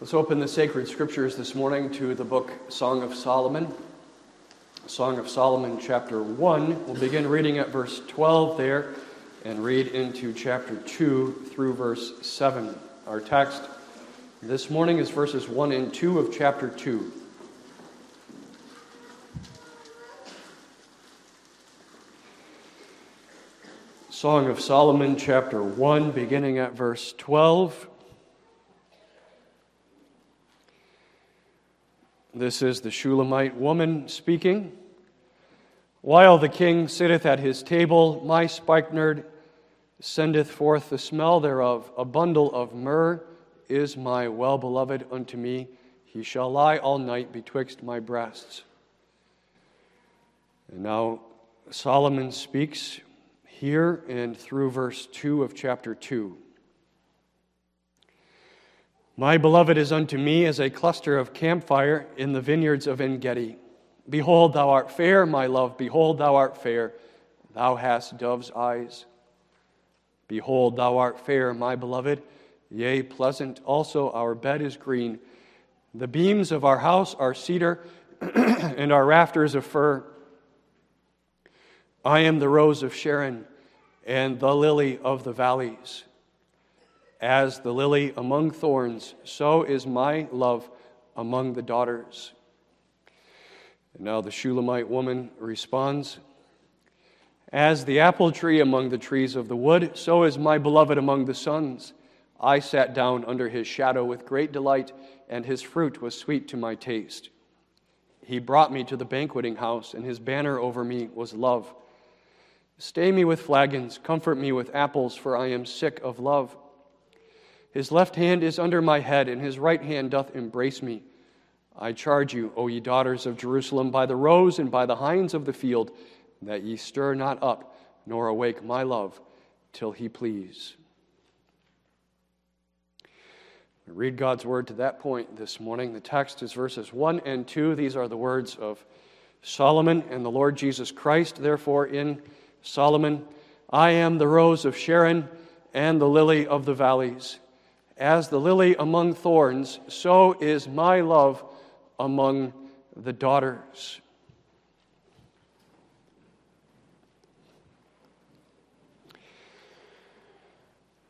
Let's open the sacred scriptures this morning to the book Song of Solomon. Song of Solomon, chapter 1. We'll begin reading at verse 12 there and read into chapter 2 through verse 7. Our text this morning is verses 1 and 2 of chapter 2. Song of Solomon, chapter 1, beginning at verse 12. This is the Shulamite woman speaking. While the king sitteth at his table, my spikenard sendeth forth the smell thereof. A bundle of myrrh is my well beloved unto me. He shall lie all night betwixt my breasts. And now Solomon speaks here and through verse 2 of chapter 2. My beloved is unto me as a cluster of camphire in the vineyards of En Gedi. Behold, thou art fair, my love. Behold, thou art fair. Thou hast dove's eyes. Behold, thou art fair, my beloved. Yea, pleasant also our bed is green. The beams of our house are cedar, and our rafters of fir. I am the rose of Sharon and the lily of the valleys. As the lily among thorns, so is my love among the daughters. And now the Shulamite woman responds As the apple tree among the trees of the wood, so is my beloved among the sons. I sat down under his shadow with great delight, and his fruit was sweet to my taste. He brought me to the banqueting house, and his banner over me was love. Stay me with flagons, comfort me with apples, for I am sick of love. His left hand is under my head, and his right hand doth embrace me. I charge you, O ye daughters of Jerusalem, by the roes and by the hinds of the field, that ye stir not up, nor awake my love, till he please. Read God's word to that point this morning. The text is verses 1 and 2. These are the words of Solomon and the Lord Jesus Christ. Therefore, in Solomon, I am the rose of Sharon and the lily of the valleys. As the lily among thorns, so is my love among the daughters.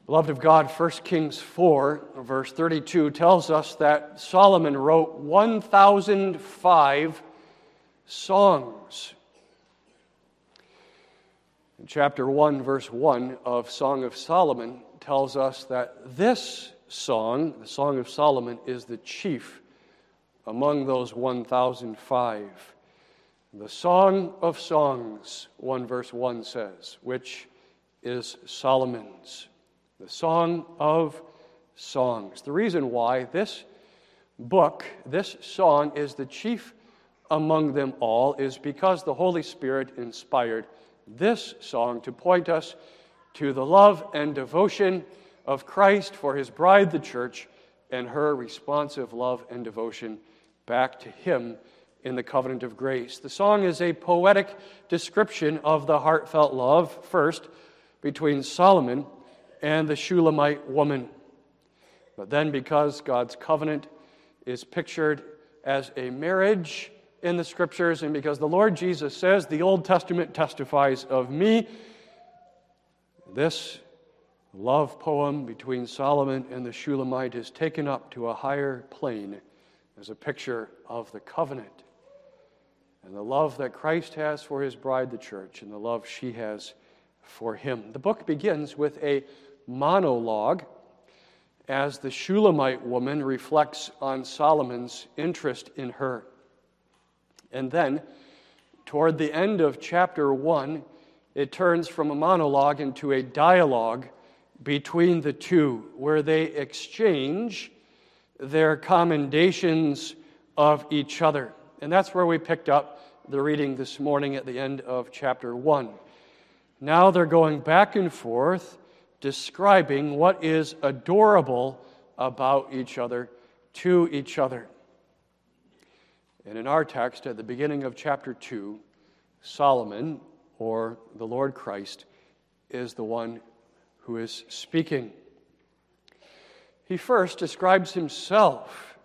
Beloved of God, 1 Kings 4, verse 32 tells us that Solomon wrote 1,005 songs. In chapter 1, verse 1 of Song of Solomon tells us that this song, the Song of Solomon, is the chief among those 1,005. The Song of Songs, 1 verse 1 says, which is Solomon's. The Song of Songs. The reason why this book, this song, is the chief among them all is because the Holy Spirit inspired this song to point us to the love and devotion of Christ for his bride, the church, and her responsive love and devotion back to him in the covenant of grace. The song is a poetic description of the heartfelt love, first, between Solomon and the Shulamite woman. But then, because God's covenant is pictured as a marriage in the scriptures, and because the Lord Jesus says, The Old Testament testifies of me, this love poem between Solomon and the Shulamite is taken up to a higher plane as a picture of the covenant and the love that Christ has for his bride, the church, and the love she has for him. The book begins with a monologue as the Shulamite woman reflects on Solomon's interest in her. And then, toward the end of chapter 1, it turns from a monologue into a dialogue between the two, where they exchange their commendations of each other. And that's where we picked up the reading this morning at the end of chapter 1. Now they're going back and forth describing what is adorable about each other to each other. And in our text, at the beginning of chapter 2, Solomon, or the Lord Christ, is the one who is speaking. He first describes himself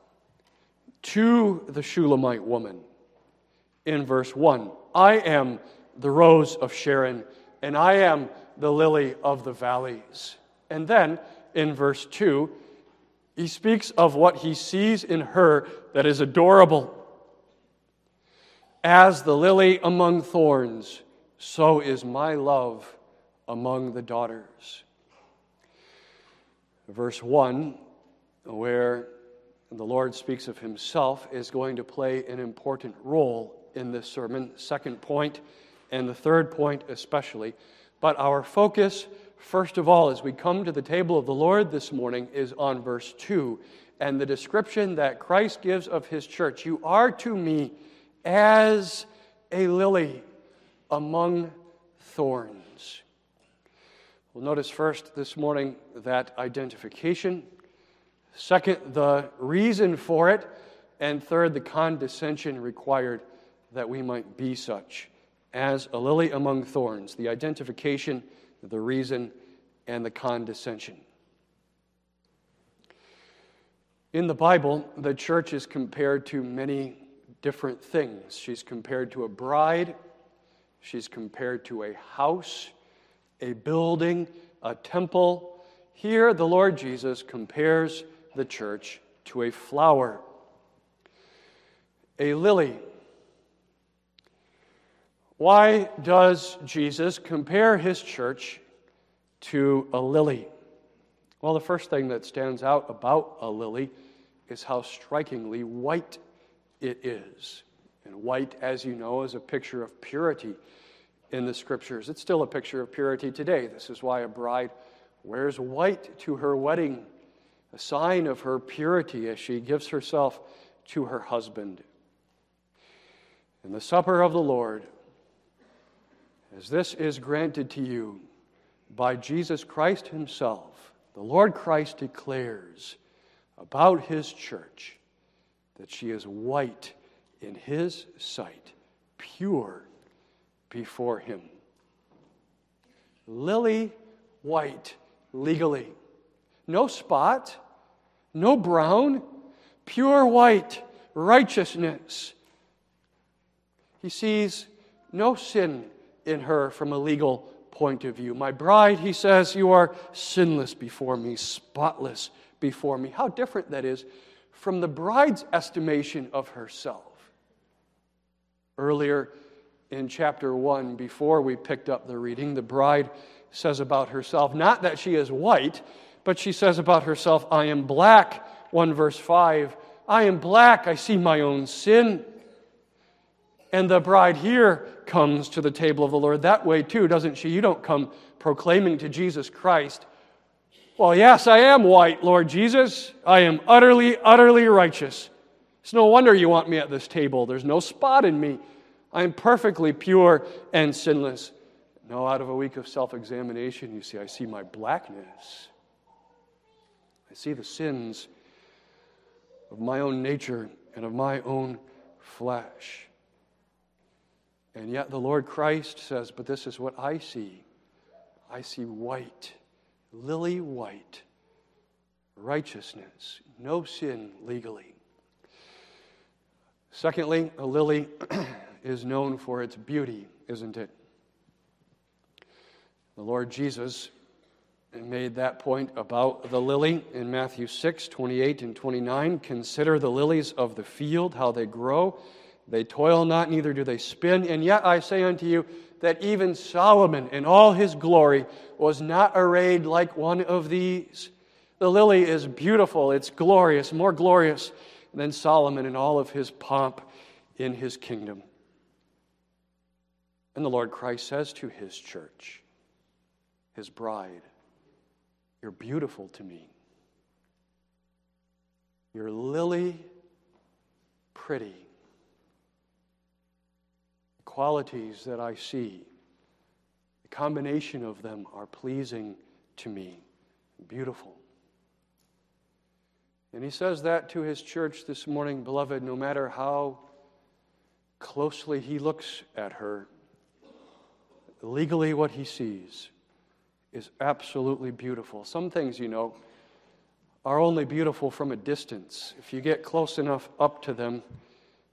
to the Shulamite woman in verse 1 I am the rose of Sharon, and I am the lily of the valleys. And then in verse 2, he speaks of what he sees in her that is adorable. As the lily among thorns, so is my love among the daughters. Verse 1, where the Lord speaks of himself, is going to play an important role in this sermon. Second point, and the third point especially. But our focus, first of all, as we come to the table of the Lord this morning, is on verse 2 and the description that Christ gives of his church. You are to me as a lily among thorns. We'll notice first this morning that identification. Second, the reason for it. And third, the condescension required that we might be such as a lily among thorns, the identification, the reason, and the condescension. In the Bible, the church is compared to many different things. She's compared to a bride, she's compared to a house, a building, a temple. Here, the Lord Jesus compares the church to a flower, a lily why does Jesus compare his church to a lily? Well, the first thing that stands out about a lily is how strikingly white it is. And white, as you know, is a picture of purity in the scriptures. It's still a picture of purity today. This is why a bride wears white to her wedding, a sign of her purity as she gives herself to her husband. In the supper of the Lord, as this is granted to you by Jesus Christ Himself, the Lord Christ declares about His church that she is white in His sight, pure before Him. Lily white legally. No spot, no brown, pure white, righteousness. He sees no sin in her from a legal point of view. My bride, he says, you are sinless before me, spotless before me. How different that is from the bride's estimation of herself. Earlier in chapter 1, before we picked up the reading, the bride says about herself, not that she is white, but she says about herself, I am black. 1 verse 5, I am black, I see my own sin. And the bride here comes to the table of the Lord that way too, doesn't she? You don't come proclaiming to Jesus Christ, Well, yes, I am white, Lord Jesus. I am utterly, utterly righteous. It's no wonder you want me at this table. There's no spot in me. I am perfectly pure and sinless. No, out of a week of self examination, you see, I see my blackness. I see the sins of my own nature and of my own flesh. And yet the Lord Christ says, But this is what I see. I see white, lily white, righteousness, no sin legally. Secondly, a lily is known for its beauty, isn't it? The Lord Jesus made that point about the lily in Matthew 6 28 and 29. Consider the lilies of the field, how they grow. They toil not, neither do they spin. And yet I say unto you that even Solomon in all his glory was not arrayed like one of these. The lily is beautiful, it's glorious, more glorious than Solomon in all of his pomp in his kingdom. And the Lord Christ says to his church, his bride, You're beautiful to me. You're lily pretty The qualities that I see, the combination of them are pleasing to me, beautiful. And he says that to his church this morning, beloved, no matter how closely he looks at her, legally what he sees is absolutely beautiful. Some things, you know, are only beautiful from a distance. If you get close enough up to them,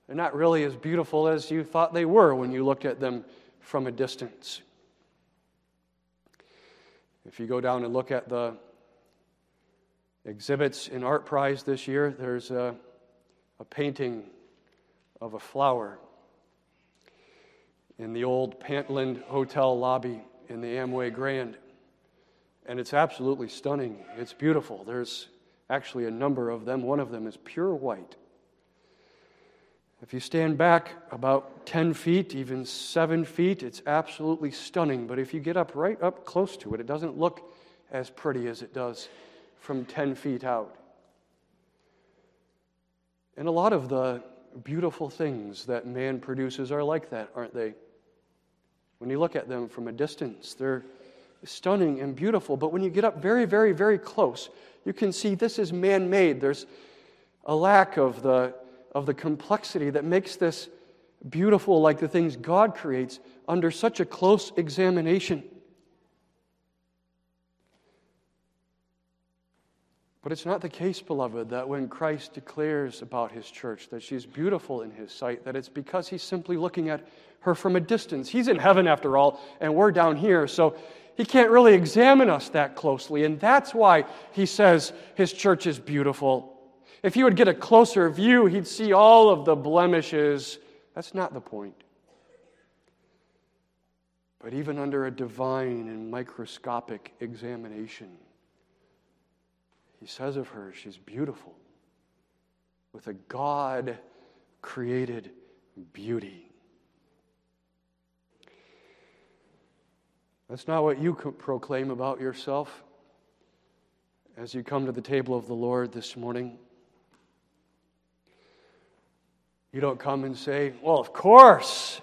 they're not really as beautiful as you thought they were when you looked at them from a distance. If you go down and look at the exhibits in Art Prize this year, there's a, a painting of a flower in the old Pantlind Hotel lobby in the Amway Grand. And it's absolutely stunning. It's beautiful. There's actually a number of them. One of them is pure white. If you stand back about 10 feet, even 7 feet, it's absolutely stunning. But if you get up right up close to it, it doesn't look as pretty as it does from 10 feet out. And a lot of the beautiful things that man produces are like that, aren't they? When you look at them from a distance, they're stunning and beautiful. But when you get up very, very, very close, you can see this is man made. There's a lack of the of the complexity that makes this beautiful, like the things God creates, under such a close examination. But it's not the case, beloved, that when Christ declares about his church that she's beautiful in his sight, that it's because he's simply looking at her from a distance. He's in heaven, after all, and we're down here, so he can't really examine us that closely. And that's why he says his church is beautiful. If he would get a closer view, he'd see all of the blemishes. That's not the point. But even under a divine and microscopic examination, he says of her, she's beautiful with a God created beauty. That's not what you proclaim about yourself as you come to the table of the Lord this morning. You don't come and say, Well, of course,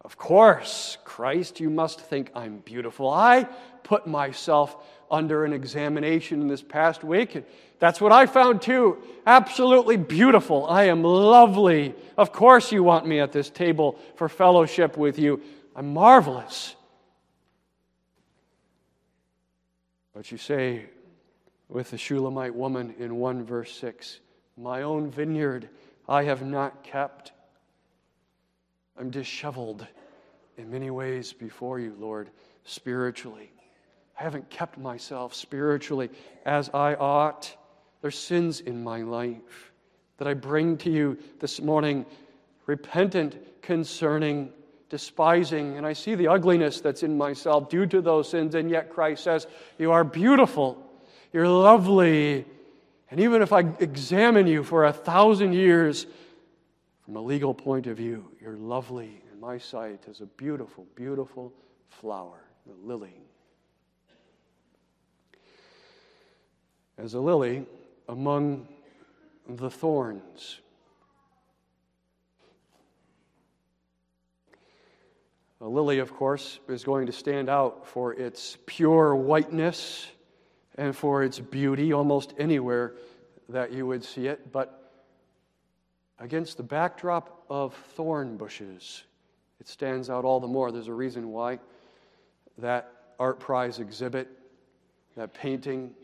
of course, Christ, you must think I'm beautiful. I put myself under an examination in this past week, that's what I found too. Absolutely beautiful. I am lovely. Of course, you want me at this table for fellowship with you. I'm marvelous. But you say with the Shulamite woman in 1 verse 6, My own vineyard I have not kept. I'm disheveled in many ways before you, Lord, spiritually. I haven't kept myself spiritually as I ought. There's sins in my life that I bring to you this morning, repentant concerning, despising, and I see the ugliness that's in myself due to those sins, and yet Christ says, You are beautiful, you're lovely, and even if I examine you for a thousand years, from a legal point of view, you're lovely in my sight as a beautiful, beautiful flower, a lily. As a lily among the thorns. A lily, of course, is going to stand out for its pure whiteness and for its beauty almost anywhere that you would see it, but against the backdrop of thorn bushes, it stands out all the more. There's a reason why that art prize exhibit, that painting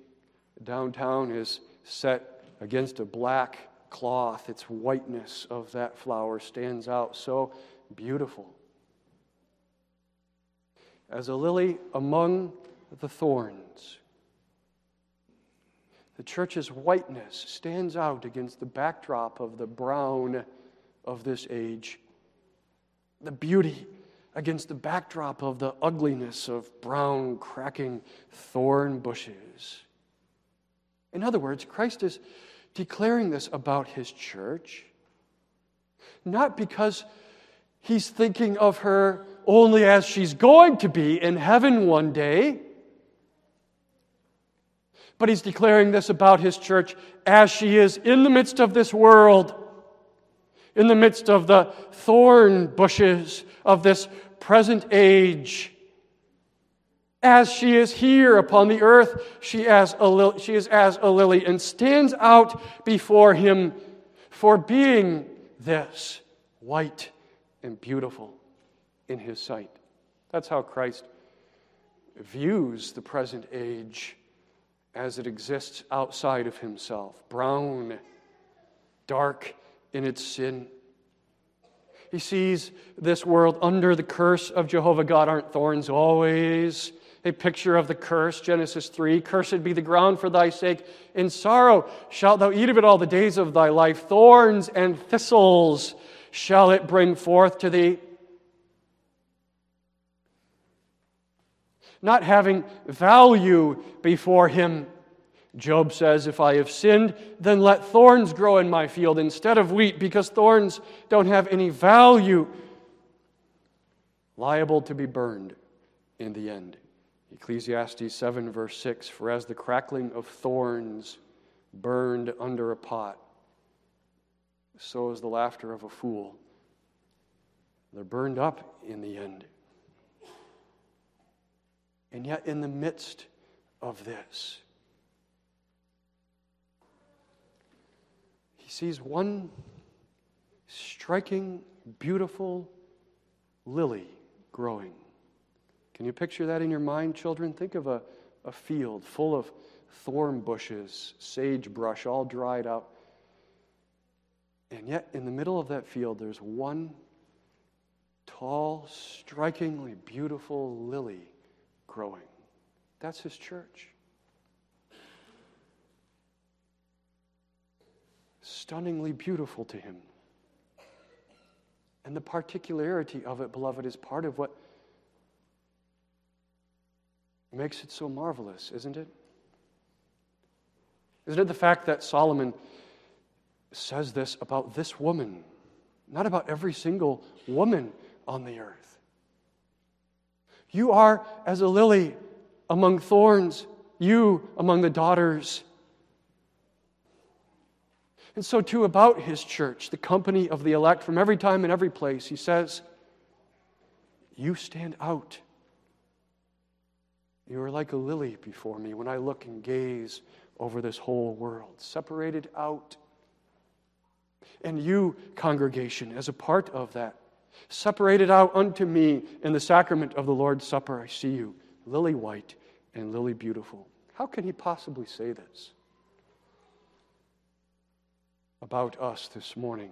downtown is set against a black cloth. Its whiteness of that flower stands out so beautiful. As a lily among the thorns, the church's whiteness stands out against the backdrop of the brown of this age. The beauty against the backdrop of the ugliness of brown, cracking thorn bushes. In other words, Christ is declaring this about his church, not because he's thinking of her only as she's going to be in heaven one day but he's declaring this about his church as she is in the midst of this world, in the midst of the thorn bushes of this present age. As she is here upon the earth, she, as a, she is as a lily and stands out before him for being this white and beautiful in his sight. That's how Christ views the present age as it exists outside of himself, brown, dark in its sin. He sees this world under the curse of Jehovah God. Aren't thorns always a picture of the curse? Genesis 3 Cursed be the ground for thy sake. In sorrow shalt thou eat of it all the days of thy life. Thorns and thistles shall it bring forth to thee. Not having value before him Job says, If I have sinned, then let thorns grow in my field instead of wheat, because thorns don't have any value, liable to be burned in the end. Ecclesiastes 7, verse 6 For as the crackling of thorns burned under a pot, so is the laughter of a fool. They're burned up in the end. And yet, in the midst of this, he sees one striking, beautiful lily growing. Can you picture that in your mind, children? Think of a, a field full of thorn bushes, sagebrush, all dried up. And yet, in the middle of that field, there's one tall, strikingly beautiful lily growing. That's his church. stunningly beautiful to him. And the particularity of it, beloved, is part of what makes it so marvelous, isn't it? Isn't it the fact that Solomon says this about this woman, not about every single woman on the earth? You are as a lily among thorns, you among the daughters and so, too, about his church, the company of the elect from every time and every place, he says, You stand out. You are like a lily before me when I look and gaze over this whole world, separated out. And you, congregation, as a part of that, separated out unto me in the sacrament of the Lord's Supper, I see you, lily white and lily beautiful. How can he possibly say this? about us this morning.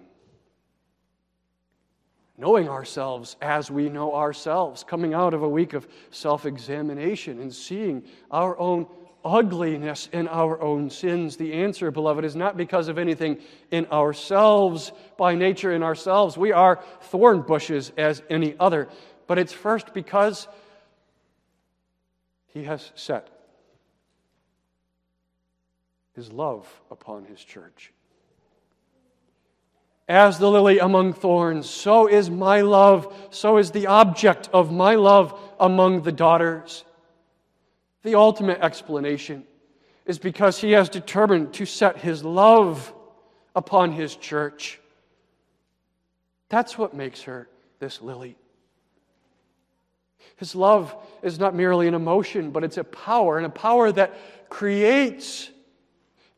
Knowing ourselves as we know ourselves, coming out of a week of self examination and seeing our own ugliness in our own sins. The answer, beloved, is not because of anything in ourselves, by nature in ourselves. We are thorn bushes as any other, but it's first because He has set His love upon His church. As the lily among thorns, so is my love, so is the object of my love among the daughters. The ultimate explanation is because he has determined to set his love upon his church. That's what makes her this lily. His love is not merely an emotion, but it's a power, and a power that creates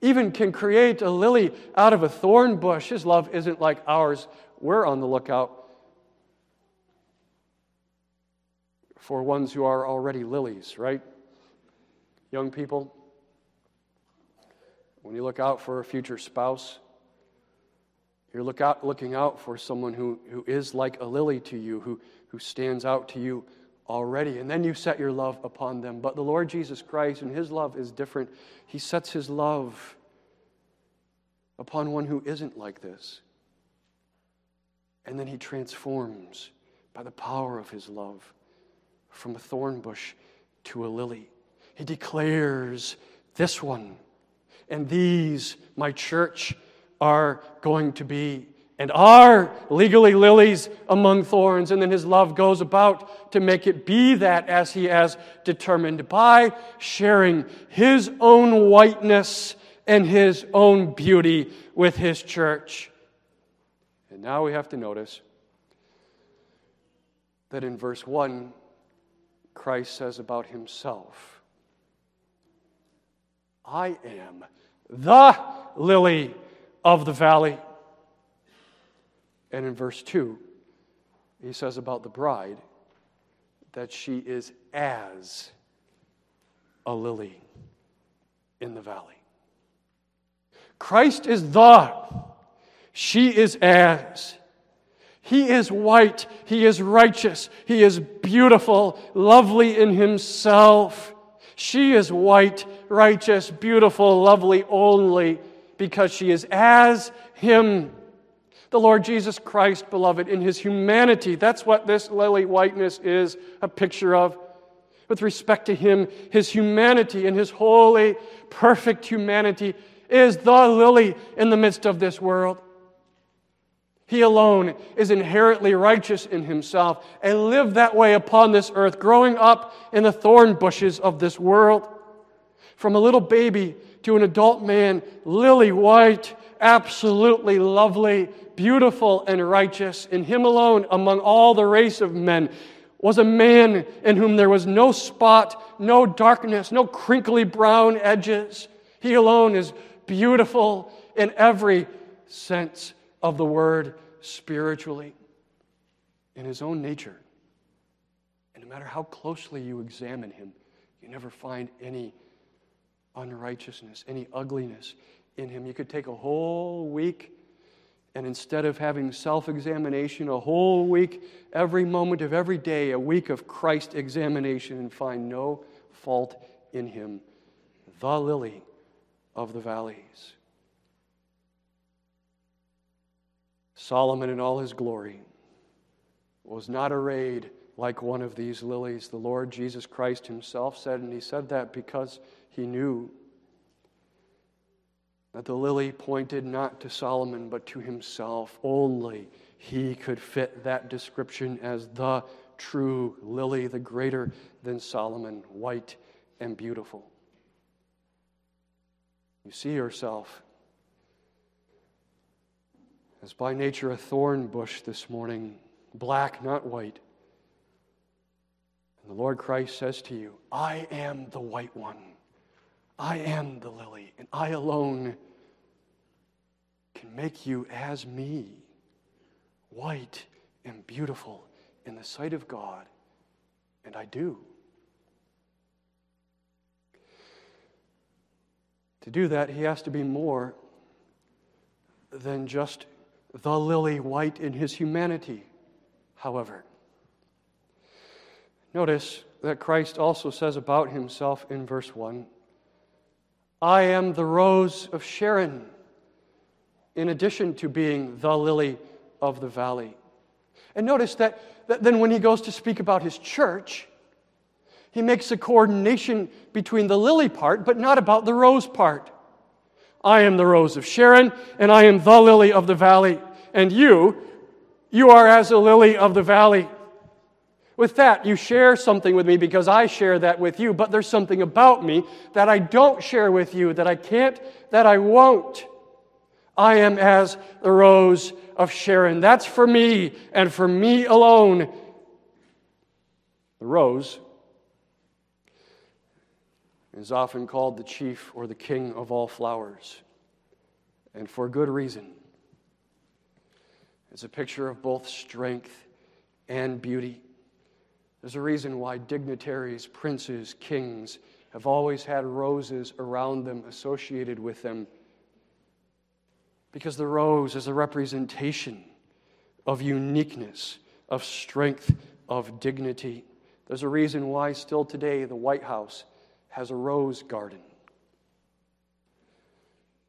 even can create a lily out of a thorn bush. His love isn't like ours. We're on the lookout for ones who are already lilies, right? Young people, when you look out for a future spouse, you're look out, looking out for someone who, who is like a lily to you, who, who stands out to you already. And then you set your love upon them. But the Lord Jesus Christ and his love is different. He sets his love upon one who isn't like this. And then he transforms by the power of his love from a thorn bush to a lily. He declares this one and these, my church, are going to be and are legally lilies among thorns. And then his love goes about to make it be that as he has determined by sharing his own whiteness and his own beauty with his church. And now we have to notice that in verse 1, Christ says about himself, I am the lily of the valley. And in verse 2, he says about the bride that she is as a lily in the valley. Christ is the, she is as. He is white, he is righteous, he is beautiful, lovely in himself. She is white, righteous, beautiful, lovely only because she is as him. The Lord Jesus Christ, beloved, in his humanity. That's what this lily whiteness is a picture of with respect to him, his humanity and his holy, perfect humanity is the lily in the midst of this world. He alone is inherently righteous in himself and lived that way upon this earth, growing up in the thorn bushes of this world. From a little baby to an adult man, lily white, absolutely lovely, beautiful, and righteous. In him alone, among all the race of men, was a man in whom there was no spot, no darkness, no crinkly brown edges. He alone is beautiful in every sense of the word spiritually, in his own nature. And no matter how closely you examine him, you never find any unrighteousness, any ugliness in him. You could take a whole week and instead of having self examination a whole week, every moment of every day, a week of Christ examination, and find no fault in him, the lily of the valleys. Solomon, in all his glory, was not arrayed like one of these lilies. The Lord Jesus Christ himself said, and he said that because he knew that the lily pointed not to Solomon, but to himself. Only he could fit that description as the true lily, the greater than Solomon, white and beautiful. You see yourself as by nature a thorn bush this morning, black, not white. And the Lord Christ says to you, I am the white one. I am the lily, and I alone can make you as me, white and beautiful in the sight of God. And I do. To do that, he has to be more than just the lily white in his humanity, however. Notice that Christ also says about himself in verse 1 I am the rose of Sharon in addition to being the lily of the valley. And notice that, that then when he goes to speak about his church, he makes a coordination between the lily part, but not about the rose part. I am the rose of Sharon, and I am the lily of the valley. And you, you are as a lily of the valley. With that, you share something with me because I share that with you, but there's something about me that I don't share with you, that I can't, that I won't. I am as the rose of Sharon. That's for me and for me alone. The rose is often called the chief or the king of all flowers, and for good reason. It's a picture of both strength and beauty. There's a reason why dignitaries, princes, kings have always had roses around them, associated with them because the rose is a representation of uniqueness, of strength, of dignity. There's a reason why, still today, the White House has a rose garden.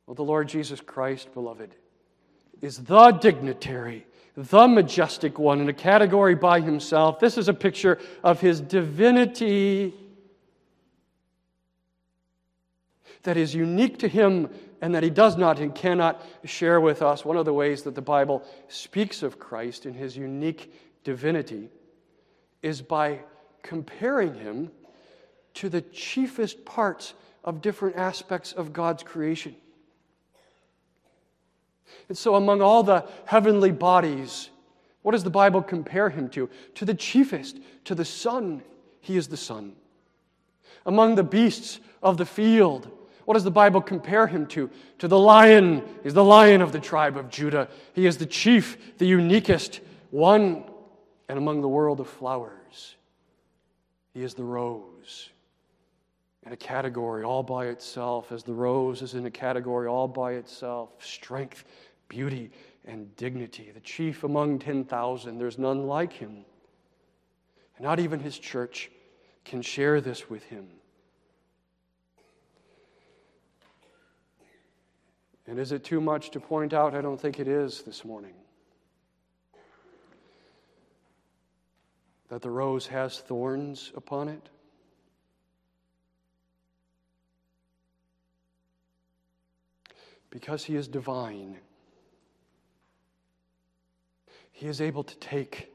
Well, the Lord Jesus Christ, beloved, is the dignitary, the majestic one in a category by himself. This is a picture of his divinity that is unique to him and that he does not and cannot share with us. One of the ways that the Bible speaks of Christ in his unique divinity is by comparing him to the chiefest parts of different aspects of God's creation. And so, among all the heavenly bodies, what does the Bible compare him to? To the chiefest, to the sun. He is the sun. Among the beasts of the field, what does the Bible compare him to? To the lion. He's the lion of the tribe of Judah. He is the chief, the uniquest one. And among the world of flowers, he is the rose. in a category all by itself, as the rose is in a category all by itself strength, beauty, and dignity. The chief among 10,000, there's none like him. Not even his church can share this with him. And is it too much to point out? I don't think it is this morning. That the rose has thorns upon it. Because he is divine, he is able to take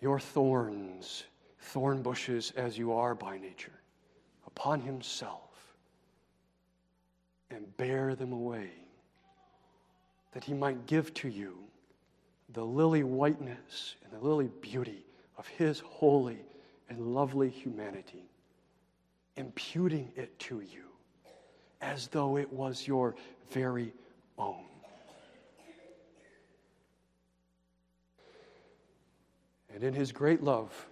your thorns, thorn bushes as you are by nature, upon himself and bear them away, that he might give to you the lily whiteness and the lily beauty of his holy and lovely humanity, imputing it to you as though it was your very own. And in his great love,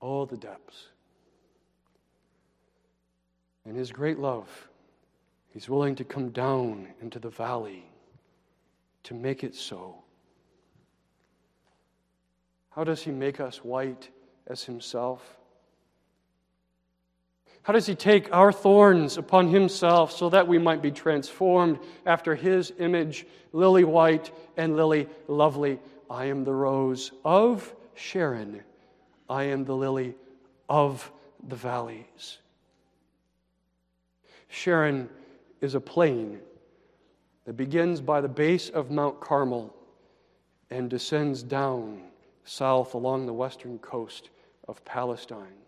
all the depths. In his great love, he's willing to come down into the valley to make it so. How does he make us white as himself? How does he take our thorns upon himself so that we might be transformed after his image, lily white and lily lovely? I am the rose of Sharon. I am the lily of the valleys. Sharon is a plain that begins by the base of Mount Carmel and descends down south along the western coast of Palestine.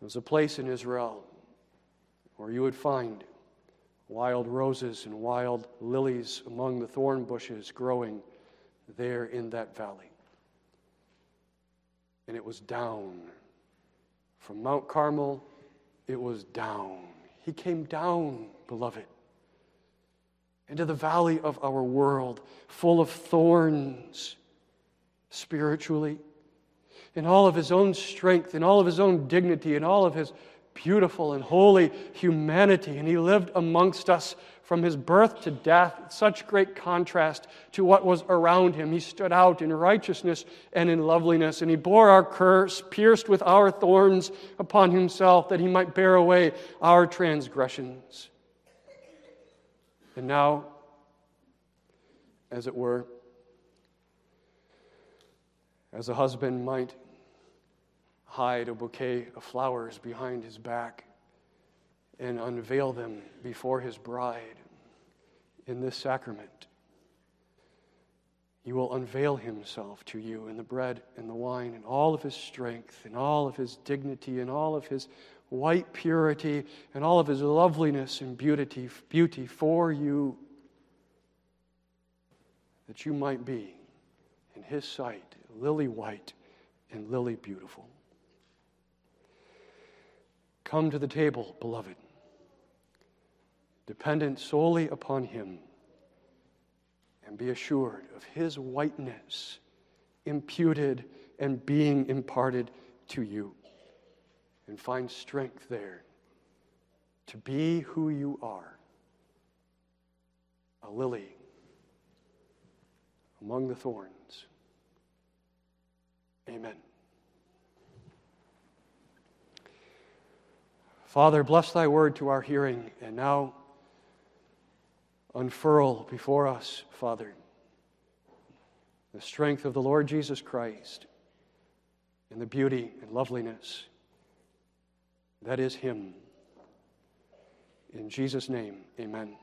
There's a place in Israel where you would find wild roses and wild lilies among the thorn bushes growing there in that valley. And it was down from Mount Carmel it was down. He came down, beloved, into the valley of our world, full of thorns spiritually, in all of his own strength, in all of his own dignity, in all of his beautiful and holy humanity. And he lived amongst us from his birth to death, such great contrast to what was around him. He stood out in righteousness and in loveliness, and he bore our curse, pierced with our thorns upon himself, that he might bear away our transgressions. And now, as it were, as a husband might hide a bouquet of flowers behind his back and unveil them before his bride in this sacrament. He will unveil himself to you in the bread and the wine and all of his strength and all of his dignity and all of his white purity and all of his loveliness and beauty, beauty for you that you might be in his sight lily white and lily beautiful. Come to the table, beloved dependent solely upon Him, and be assured of His whiteness imputed and being imparted to you. And find strength there to be who you are a lily among the thorns. Amen. Father, bless thy word to our hearing, and now unfurl before us, Father, the strength of the Lord Jesus Christ and the beauty and loveliness that is Him. In Jesus' name, amen.